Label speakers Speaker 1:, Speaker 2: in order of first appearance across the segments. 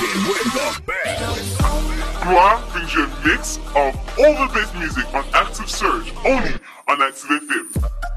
Speaker 1: Rocking with the best.
Speaker 2: Gloire brings you a mix of all the best music on Active Surge, only on Active FM.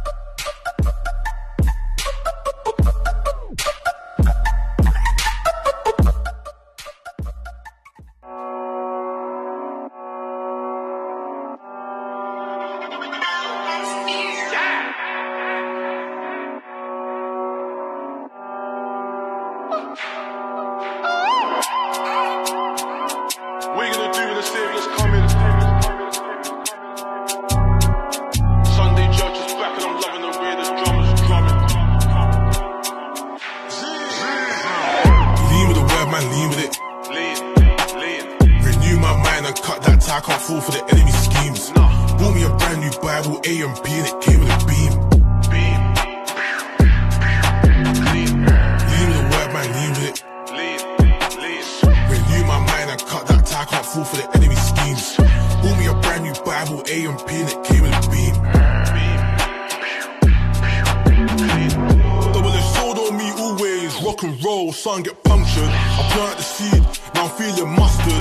Speaker 3: Son get punctured. I plant the seed, now I'm feeling mustard.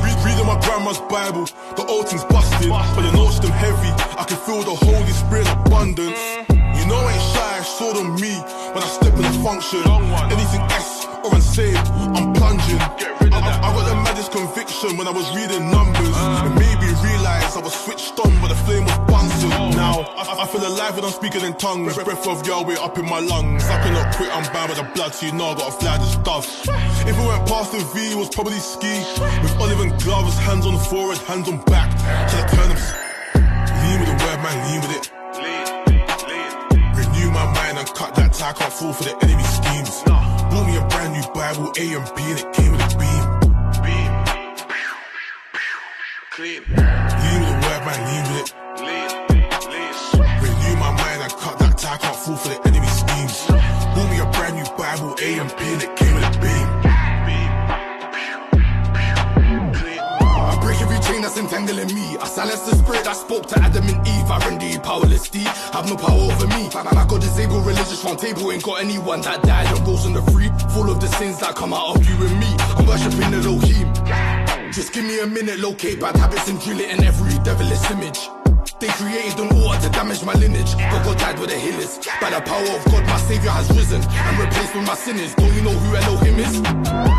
Speaker 3: Read, reading my grandma's Bible, the old thing's busted, but the notes them heavy. I can feel the Holy Spirit abundance. You know I ain't shy, sword on me when I step in the function. Anything S or unsaved, I'm plunging. I, I, I got the maddest conviction when I was reading numbers. It made me realize I was switched on, but the flame was Bunsen. Now I, I feel alive when I'm speaking in tongues. Breath of Yahweh up in my lungs. I cannot quit, I'm bound with the blood, so you know I gotta fly this stuff. If it went past the V, it was probably ski. With olive and gloves, hands on forehead, hands on back. Till I turn them. Lean with the word, man, lean with it. Renew my mind and cut that tie. Can't fall for the enemy schemes. Bought me a brand new Bible, A and B, and it came with a beam.
Speaker 4: Beam. Clean.
Speaker 3: Man, it. My mind and cut that tie. Can't fall for the enemy schemes. Bought me a brand new Bible, A and P, and it came with a beam.
Speaker 5: I break every chain that's entangling me. I silence the spirit that spoke to Adam and Eve. I render you powerless, D. Have no power over me. My, God is able, religious round table. Ain't got anyone that died and rose in the free. Full of the sins that come out of you and me. I'm worshipping the Elohim. Just give me a minute, locate bad habits and drill it in every devilish image. They created an order to damage my lineage. But God died with the healers. By the power of God, my savior has risen and replaced with my sinners. Don't you know who Elohim is?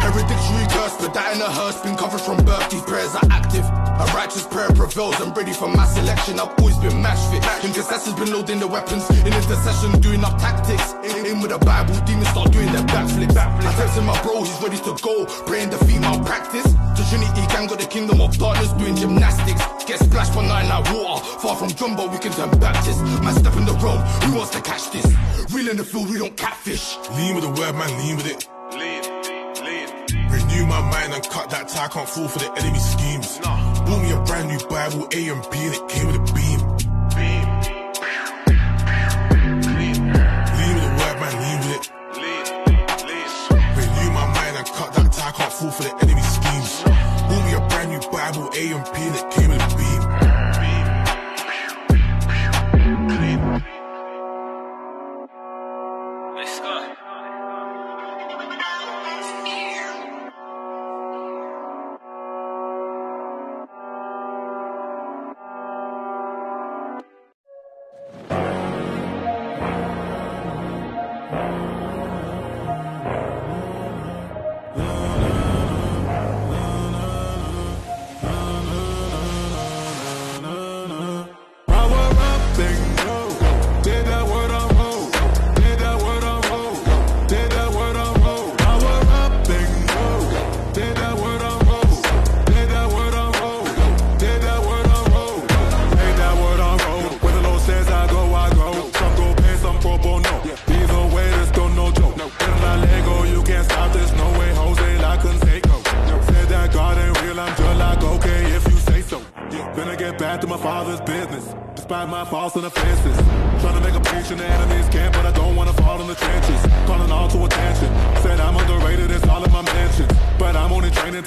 Speaker 5: Hereditary curse, but that in a hearse been covered from birth. These prayers are active. A righteous prayer prevails. I'm ready for my selection. I've always been match fit. Intercessors been loading the weapons. In intercession, doing up tactics. In, with the Bible, demons start doing their backflips. I texted my bro, he's ready to go. Praying the female practice. The Trinity gang got the kingdom of darkness doing gymnastics. Get splashed by nine like water. Far from Jumbo, we can turn Baptist. Man, step in the road. Who wants to catch this? Real in the field, we don't catfish.
Speaker 3: Lean with the word, man, lean with it.
Speaker 4: Lean, lean.
Speaker 3: Renew my mind and cut that tie. Can't fall for the enemy schemes. Bought me a brand new Bible, A and B, and it came with a beam.
Speaker 4: Beam. Clean.
Speaker 3: Lean with the word, man, lean with it.
Speaker 4: Lean, lean.
Speaker 3: Renew my mind and cut that tie. Can't fall for the enemy schemes. Bought me a brand new Bible, A and P, and it came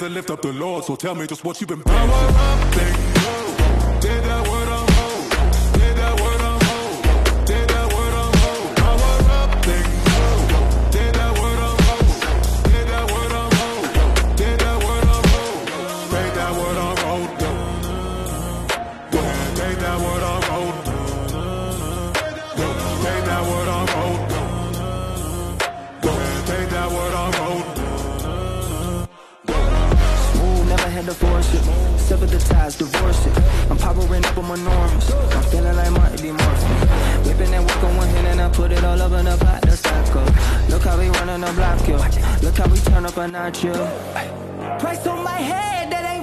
Speaker 6: to lift up the Lord, so tell me just what you've been Power up, and. Did that word
Speaker 7: Ties, divorce it. I'm powering up, I'm enormous. I'm feeling like Marty B. Morphin. Whipping that work on one hand and I put it all up in a pot, that's taco. Look how we running the block, yo. Look how we turn up a notch, yo. Price on my head, that ain't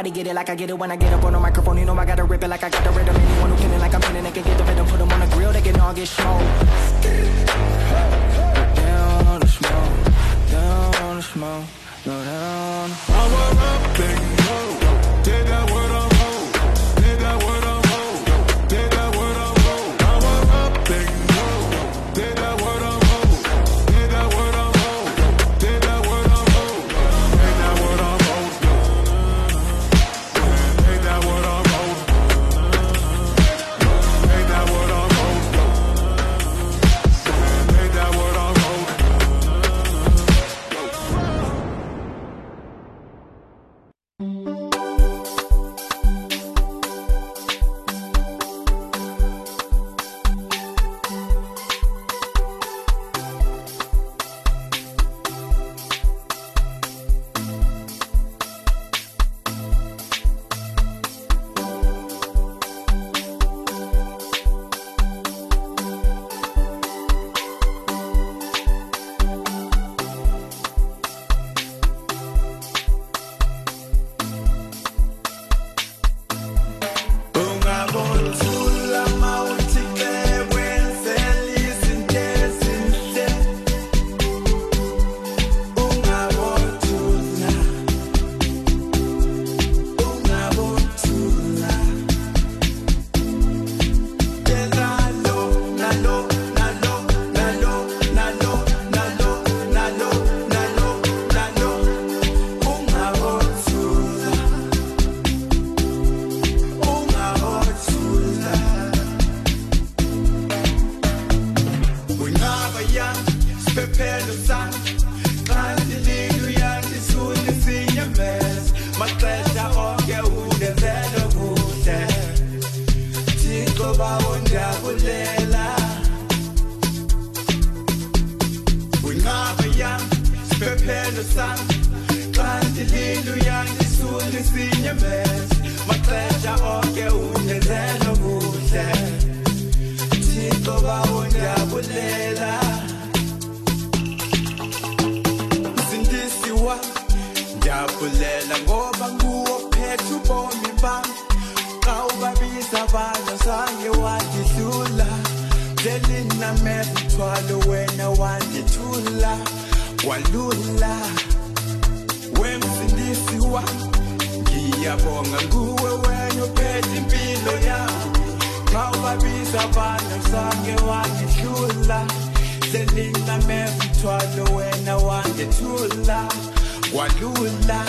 Speaker 7: nobody get it like I get it when I get up on the microphone. You know I gotta rip it like I got the rhythm. Anyone who can it like I'm in they can get the rhythm. Put them on the grill, they can all get smoked. Down the smoke, down the smoke, go down.
Speaker 8: A
Speaker 9: ndiyabulela ngoba nguwe ophethe ubomi bami. Xa ubabiza abantu zange wandihlula delina methwalo wena wandithula. Walula. Wemsindisi wami ngiyabonga nguwe wena uphethe impilo yami. Xa ubabiza abantu zange wandihlula selina methwalo wena wandithula. Walula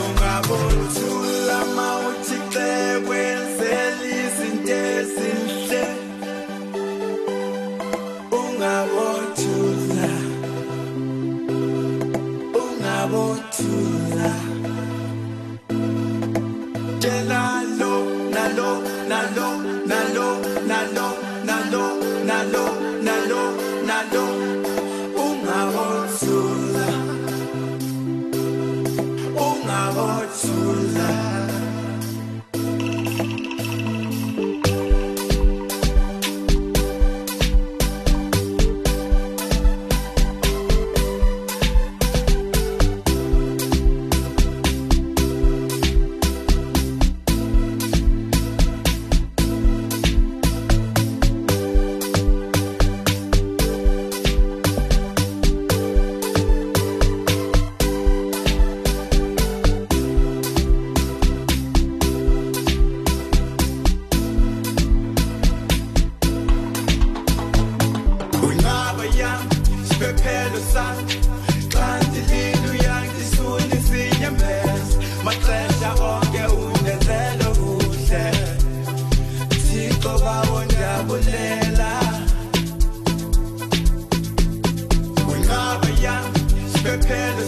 Speaker 9: ungabothula mawuthi xekwenzela izinto ezinhle. Ungabothula ungabothula Nalo, nalo, nalo, nalo, nalo, nalo, nalo, nalo, nalo, uzoba
Speaker 10: unjabulela Uyinqaba yami, siphephelo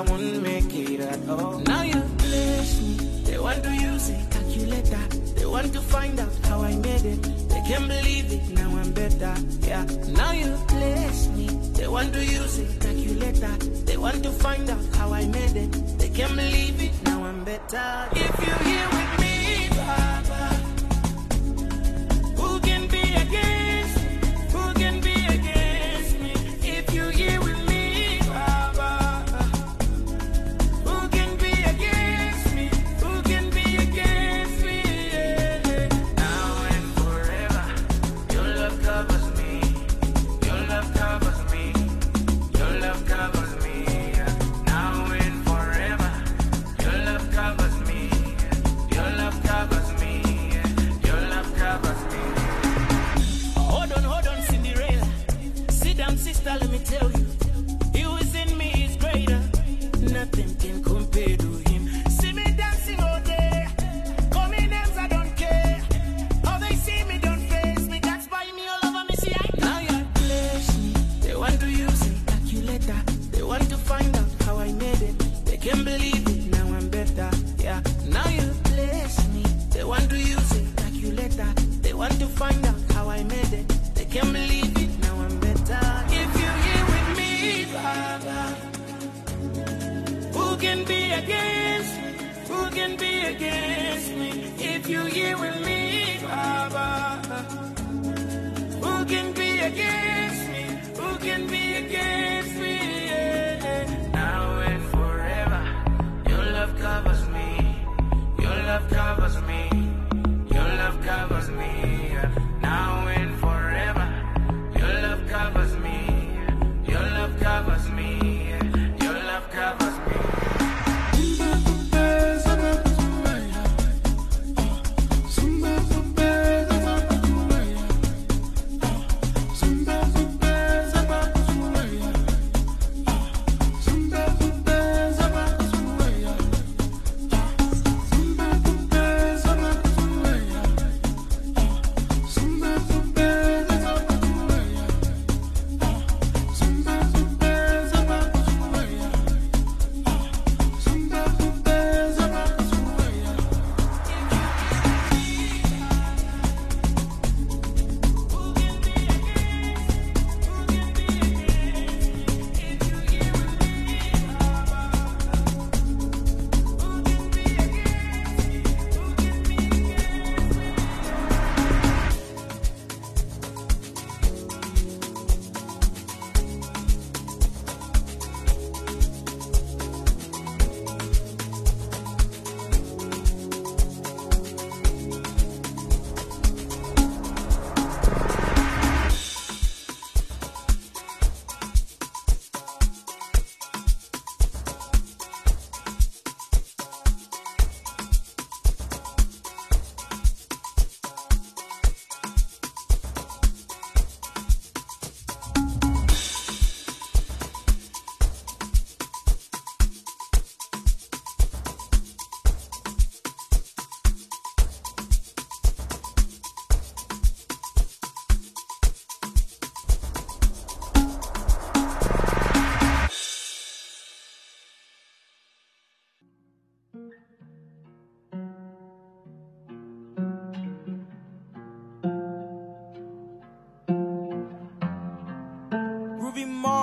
Speaker 10: I wouldn't make it at all. Now you bless me. They want to use a calculator. They want to find out how I made it. They can't believe it. Now I'm better. Yeah. Now you bless me. They want to use a calculator. They want to find out how I made it. They can't believe it. Now I'm better. If you're here with me, Baba, who can be against?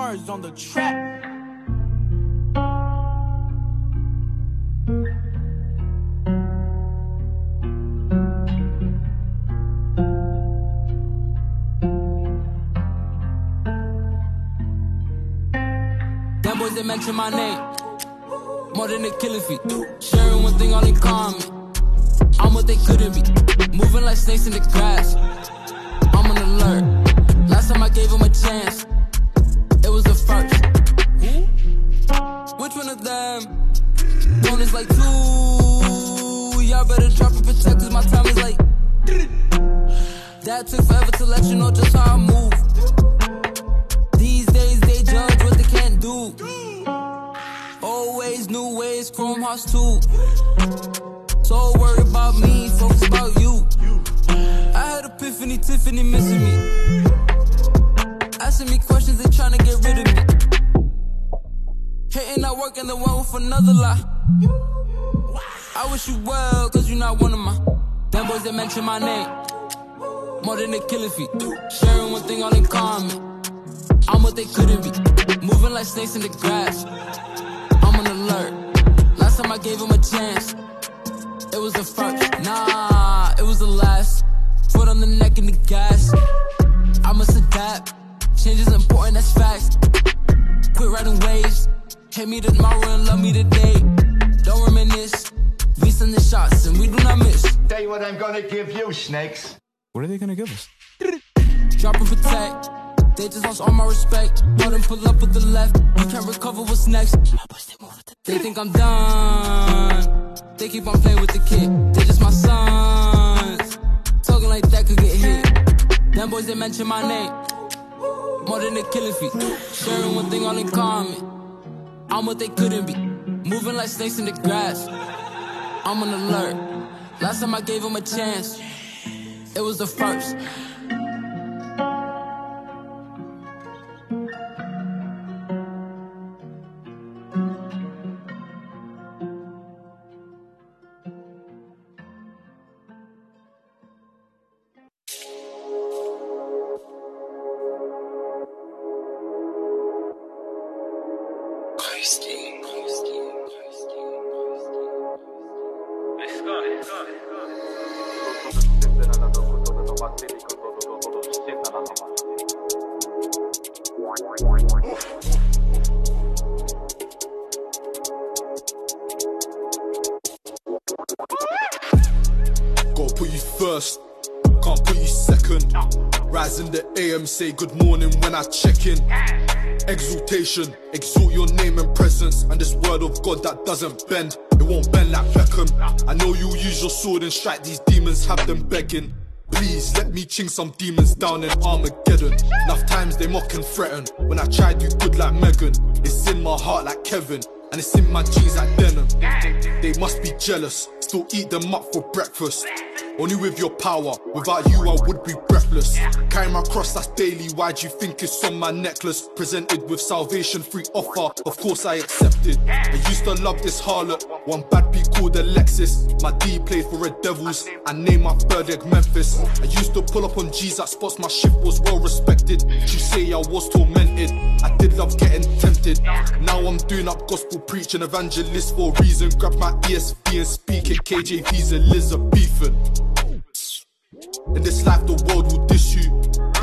Speaker 11: Ruby on the track.
Speaker 12: Them boys, they mention my name. More than a killing feet. Sharing one thing all in common. I'm what they couldn't be. Moving like snakes in the grass. I'm on alert. Last time I gave him a chance, Which one of them? Is like two. Y'all better drop and protect, cause my time is like. That took forever to let you know just how I move. These days they judge what they can't do. Always new ways, chrome hearts too. So worried about me, focus about you. I had epiphany, Tiffany missing me Hating not working, the one with another lie. I wish you well, cause you're not one of my. Them boys that mention my name. More than they killing feet. Sharing one thing all in common. I'm what they couldn't be. Moving like snakes in the grass. I'm on alert. Last time I gave him a chance, it was the first. Nah, it was the last. Foot on the neck and the gas. I must adapt. Change is important, that's facts. Quit riding waves. Hate me tomorrow and love me today. Don't reminisce. We send the shots and we do not miss.
Speaker 13: Tell you what I'm gonna give you, snakes.
Speaker 6: What are they gonna give us?
Speaker 12: Drop and protect. They just lost all my respect. All them pull up with the left. You can't recover what's next. They think I'm done. They keep on playing with the kid. They just my sons. Talking like that could get hit. Them boys, they mention my name. More than they killing feet. Sharing one thing all in common. I'm what they couldn't be. Moving like snakes in the grass. I'm on alert. Last time I gave them a chance, it was the first.
Speaker 14: First, can't put you second. Rise in the AM, say good morning when I check in. Exaltation, exalt your name and presence, and this word of God that doesn't bend, it won't bend like Beckham. I know you use your sword and strike these demons, have them begging. Please let me ching some demons down in Armageddon. Enough times they mock and threaten. When I try do good like Megan, it's in my heart like Kevin, and it's in my jeans like denim. They must be jealous, still eat them up for breakfast. Only with your power, without you I would be breathless. Carry my cross, that's daily. Why do you think it's on my necklace? Presented with salvation, free offer. Of course I accepted. I used to love this harlot. One bad beat called Alexis. My D played for Red Devils. I named my third egg Memphis. I used to pull up on G's at spots. My shift was well respected. You say I was tormented. I did love getting tempted. Now I'm doing up gospel preaching, evangelist for a reason. Grab my ESV and speak it. KJV's Elizabethan. In this life, the world will diss you.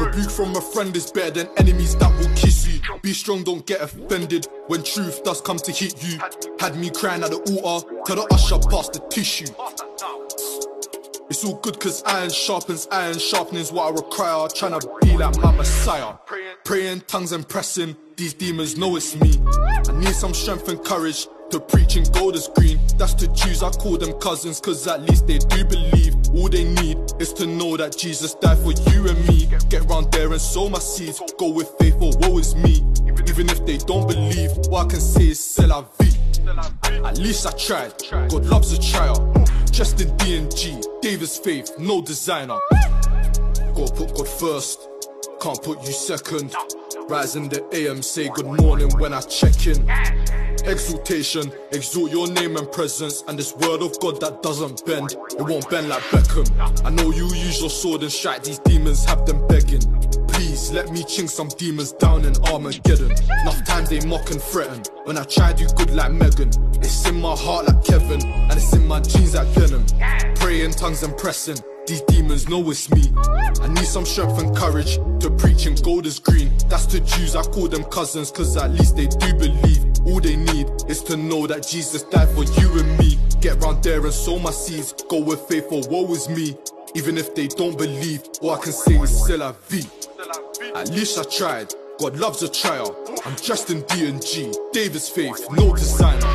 Speaker 14: Rebuke from a friend is better than enemies that will kiss you. Be strong, don't get offended when truth does come to hit you. Had me crying at the altar, tell the usher pass the tissue. It's all good cause iron sharpens iron, sharpening's what I require. Trying to be like my messiah. Praying, tongues and pressing, these demons know it's me. I need some strength and courage to preach in gold is green. That's the Jews, I call them cousins, cause at least they do believe. All they need is to know that Jesus died for you and me. Get round there and sow my seeds. Go with faith or woe is me. Even if they don't believe, what I can say is c'est la. At least I tried. God loves a trial. Just in D&G, Davis faith, no designer. Gotta put God first, can't put you second. Rise in the AM, say good morning when I check in. Exaltation, exalt your name and presence, and this word of God that doesn't bend, it won't bend like Beckham. I know you use your sword and strike these demons, have them begging. Please let me ching some demons down in Armageddon. Enough times they mock and threaten. When I try do good like Megan, it's in my heart like Kevin, and it's in my jeans like Venom. Praying tongues and pressing. These demons know it's me. I need some strength and courage to preach in gold is green. That's the Jews, I call them cousins, cause at least they do believe. All they need is to know that Jesus died for you and me. Get round there and sow my seeds. Go with faith or woe is me. Even if they don't believe, all I can say is c'est la vie. At least I tried. God loves a trial. I'm dressed in D&G. Davis faith, no designer.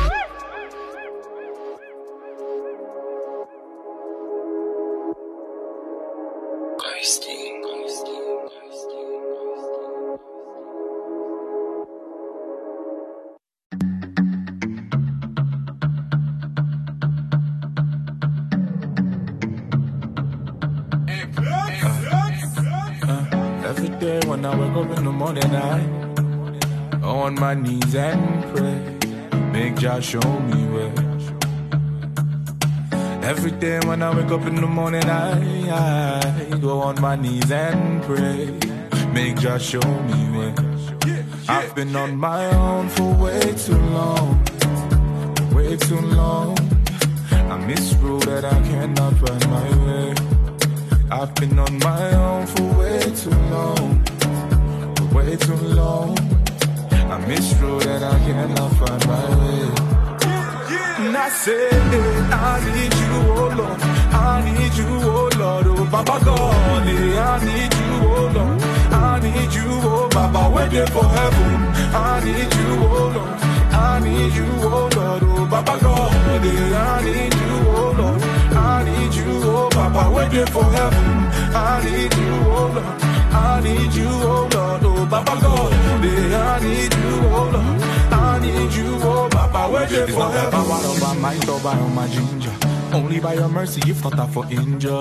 Speaker 6: When I wake up in the morning, I go on my knees and pray. Make Jah show me where. Every day when I wake up in the morning, I, I go on my knees and pray. Make Jah show me where. I've been on my own for way too long, way too long. I misrule that I cannot find my way. I've been on my own for way too long, way too long. I misrule that I cannot find my way. And I say, I need you, oh Lord. I need you, oh Lord. Oh Baba God, I need you, oh Lord. I need you, oh Baba, waiting for heaven. I need you, oh Lord. I need you, oh Lord. Oh Baba God, I need you, oh Lord. I need you, oh Baba, waiting for heaven. I need you, oh Lord. I need you, oh Lord. Oh Baba God, I need you, oh Lord. I need you, oh Baba, waiting
Speaker 15: It's
Speaker 6: for
Speaker 15: not
Speaker 6: heaven.
Speaker 15: about what over mind or by my ginger. Only by your mercy, if not I for injure.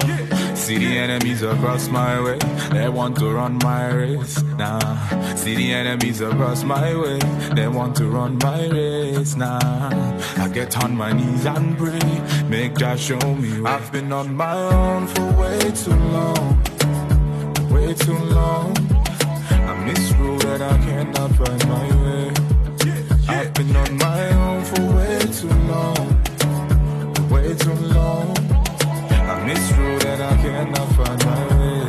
Speaker 15: See the enemies across my way, they want to run my race. Nah, see the enemies across my way, they want to run my race. Nah, I get on my knees and pray, make Jah show me. Way. I've been on my own for way too long, way too long. I misrule that I cannot find my way. I've been on my own for way too long, way too long. I misrule that I cannot find my way.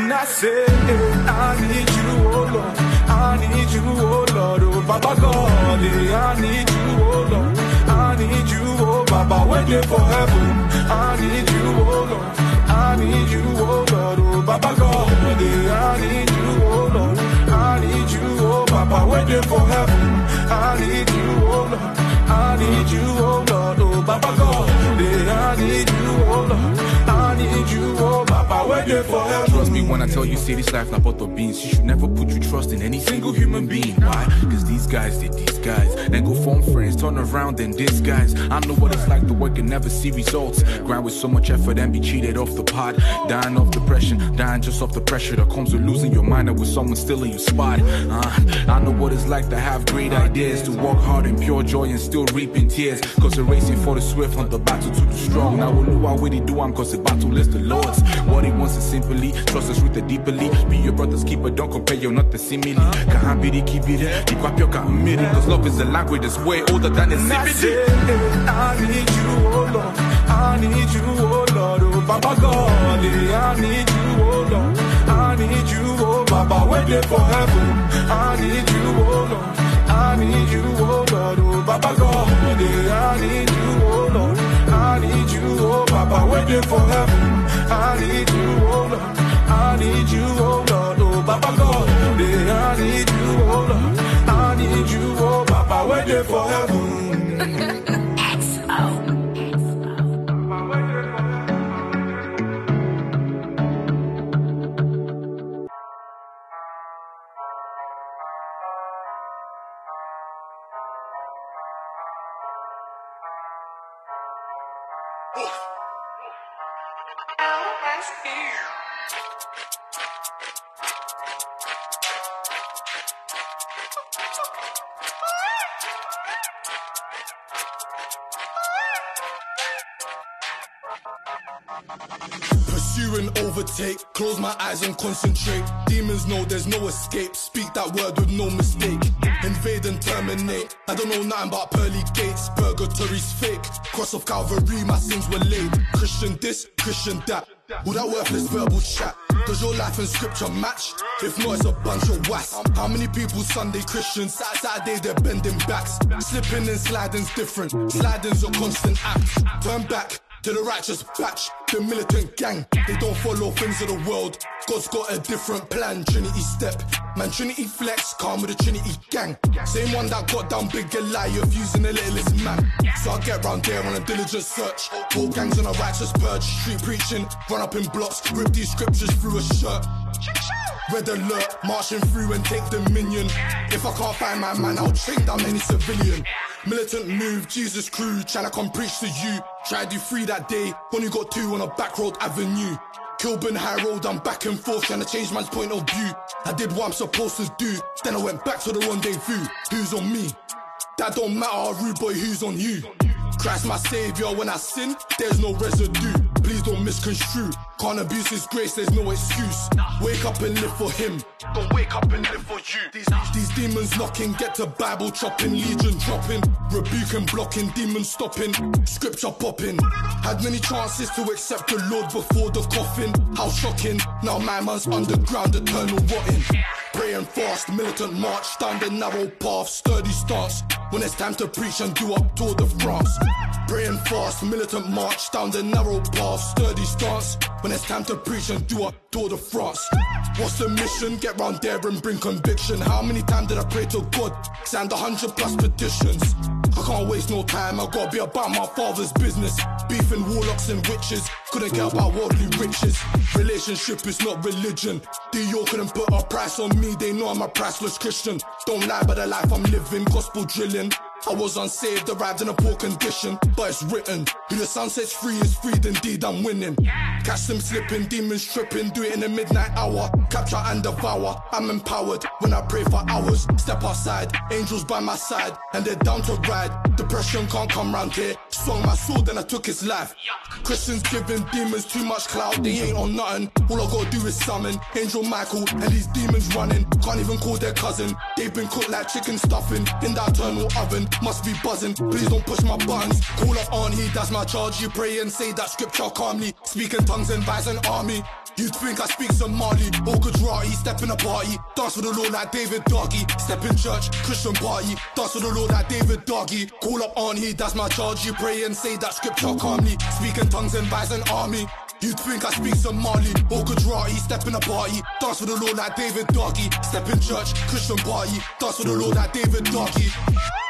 Speaker 6: And I say, I need you, oh Lord. I need you, oh Lord. Oh Baba God, I need you, oh Lord. I need you, oh Baba, waiting for heaven. I need you, oh Lord. I need you, oh Lord. Oh Baba God, I need you, oh Lord. I need you, oh Baba, waiting for heaven. I need you, oh Lord. I need you, oh Lord. Oh Baba God, I need you, oh Lord. Oh, Need you, oh Baba, waiting for heaven.
Speaker 15: Trust me when I tell you, say this life not but the beans. You should never put your trust in any single human being. Why? Cause these guys did these guys. Then go form friends, turn around and disguise. I know what it's like to work and never see results. Grind with so much effort and be cheated off the pot. Dying of depression, dying just off the pressure that comes with losing your mind and with someone stealing your spot. Uh, I know what it's like to have great ideas, to work hard in pure joy and still reaping tears. Cause they're racing for the swift, not the battle to the strong. Now we'll know how we do I'm cause the battle is the Lord's. What he wants is simply trust us rooted deeply. Be your brother's keeper, don't compare you're not the simile. Kahambiri kibire, ikwapyo kamiri. Cause love is a language that's way older than the
Speaker 6: And I say,
Speaker 15: CBD.
Speaker 6: I need you, oh Lord. I need you, oh Lord. Oh Baba God, I need you, oh Lord. I need you, oh Baba, waiting for heaven. I need you, oh Lord. I need you, oh Lord. Oh Baba God, I need you, oh Lord. I need you, oh Baba, waiting for heaven. I need you, oh Lord. I need you, oh Lord. Oh Baba God, I need you, oh Lord. I need you, oh Baba, waiting for heaven.
Speaker 5: Pursue and overtake, close my eyes and concentrate. Demons know there's no escape, speak that word with no mistake. Invade and terminate. I don't know nothing about pearly gates, purgatory's fake. Cross of Calvary, my sins were laid. Christian this, Christian that. All that worthless verbal chat. Does your life and scripture match? If not, it's a bunch of was. How many people Sunday Christians? Sat- Saturday they're bending backs. Slipping and sliding's different. Sliding's a constant act. Turn back to the righteous batch, the militant gang. They don't follow things of the world. God's got a different plan. Trinity step, man. Trinity flex, calm with the Trinity gang. Same one that got down big Goliath using the littlest man. So I get round there on a diligent search. All gangs on a righteous purge. Street preaching, run up in blocks, rip these scriptures through a shirt. Red alert, marching through and take dominion. If I can't find my man, I'll train down any civilian. Militant move, Jesus crew, tryna come preach to you. Tried you three that day, only got two on a back road avenue. Kilburn High Road, I'm back and forth trying to change man's point of view. I did what I'm supposed to do, then I went back to the rendezvous. Who's on me? That don't matter, rude boy, who's on you? Christ my savior, when I sin, there's no residue. Misconstrue. Can't abuse his grace, there's no excuse. Wake up and live for him. Don't wake up and live for you. These, these demons knocking, get to Bible chopping, legion dropping, rebuking, blocking, demons stopping, scripture popping. Had many chances to accept the Lord before the coffin. How shocking. Now my man's underground, eternal rotting. Pray and fast, militant march down the narrow path, sturdy starts. When it's time to preach and do up Tour de France. Pray and fast, militant march down the narrow path, sturdy stance. When it's time to preach and do up Tour de France. What's the mission? Get round there and bring conviction. How many times did I pray to God? Signed a hundred plus petitions. I can't waste no time, I gotta be about my father's business. Beefing warlocks and witches, couldn't care about worldly riches. Relationship is not religion. Dior couldn't put a price on me, they know I'm a priceless Christian. Don't lie about the life I'm living, gospel drilling. I was unsaved, arrived in a poor condition, but it's written. Who the sun sets free is freed, indeed I'm winning. Catch them slipping, demons tripping, do it in the midnight hour. Capture and devour, I'm empowered when I pray for hours. Step outside, angels by my side, and they're down to ride. Depression can't come round here. Swung my sword, then I took his life. Christians giving demons too much clout, they ain't on nothing. All I gotta do is summon Angel Michael, and these demons running. Can't even call their cousin. They've been cooked like chicken stuffing in that eternal oven. Must be buzzing. Please don't push my buttons. Call on he, that's my charge. You pray and say that scripture calmly. Speaking tongues and advise an army. You'd think I speak Somali? Or Gujarati, step in a party, dance for the Lord like David Doggy, step in church, Christian party, dance for the Lord like David Doggy. Call up he, that's my charge. You pray and say that scripture calmly, speaking tongues and advise an army. You'd think I speak Somali? Or Gujarati, step in a party, dance for the Lord like David Doggy, step in church, Christian party, dance for the Lord like David Doggy.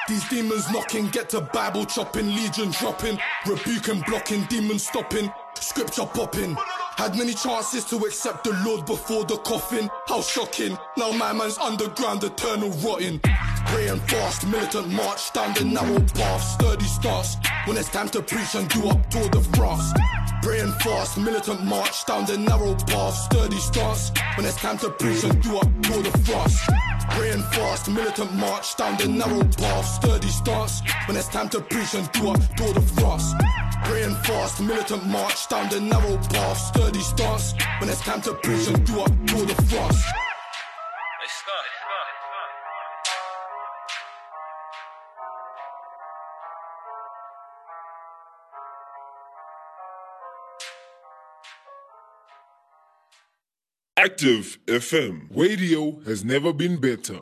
Speaker 5: These demons knocking, get to Bible chopping, legion dropping, rebuking, blocking, demons stopping, scripture popping. Had many chances to accept the Lord before the coffin. How shocking. Now my man's underground, eternal rotting. Pray and fast, militant march down the narrow path, sturdy stance. When it's time to preach and do up Tour de France. Pray and fast, militant march down the narrow path, sturdy stance. When it's time to preach and do up Tour de France. Pray and fast, militant march down the narrow path, sturdy stance. When it's time to preach and do up Tour de France. Pray and fast, militant march down the narrow path, sturdy stance. When it's time to preach and do up Tour de France.
Speaker 2: Active FM.
Speaker 3: Radio has never been better.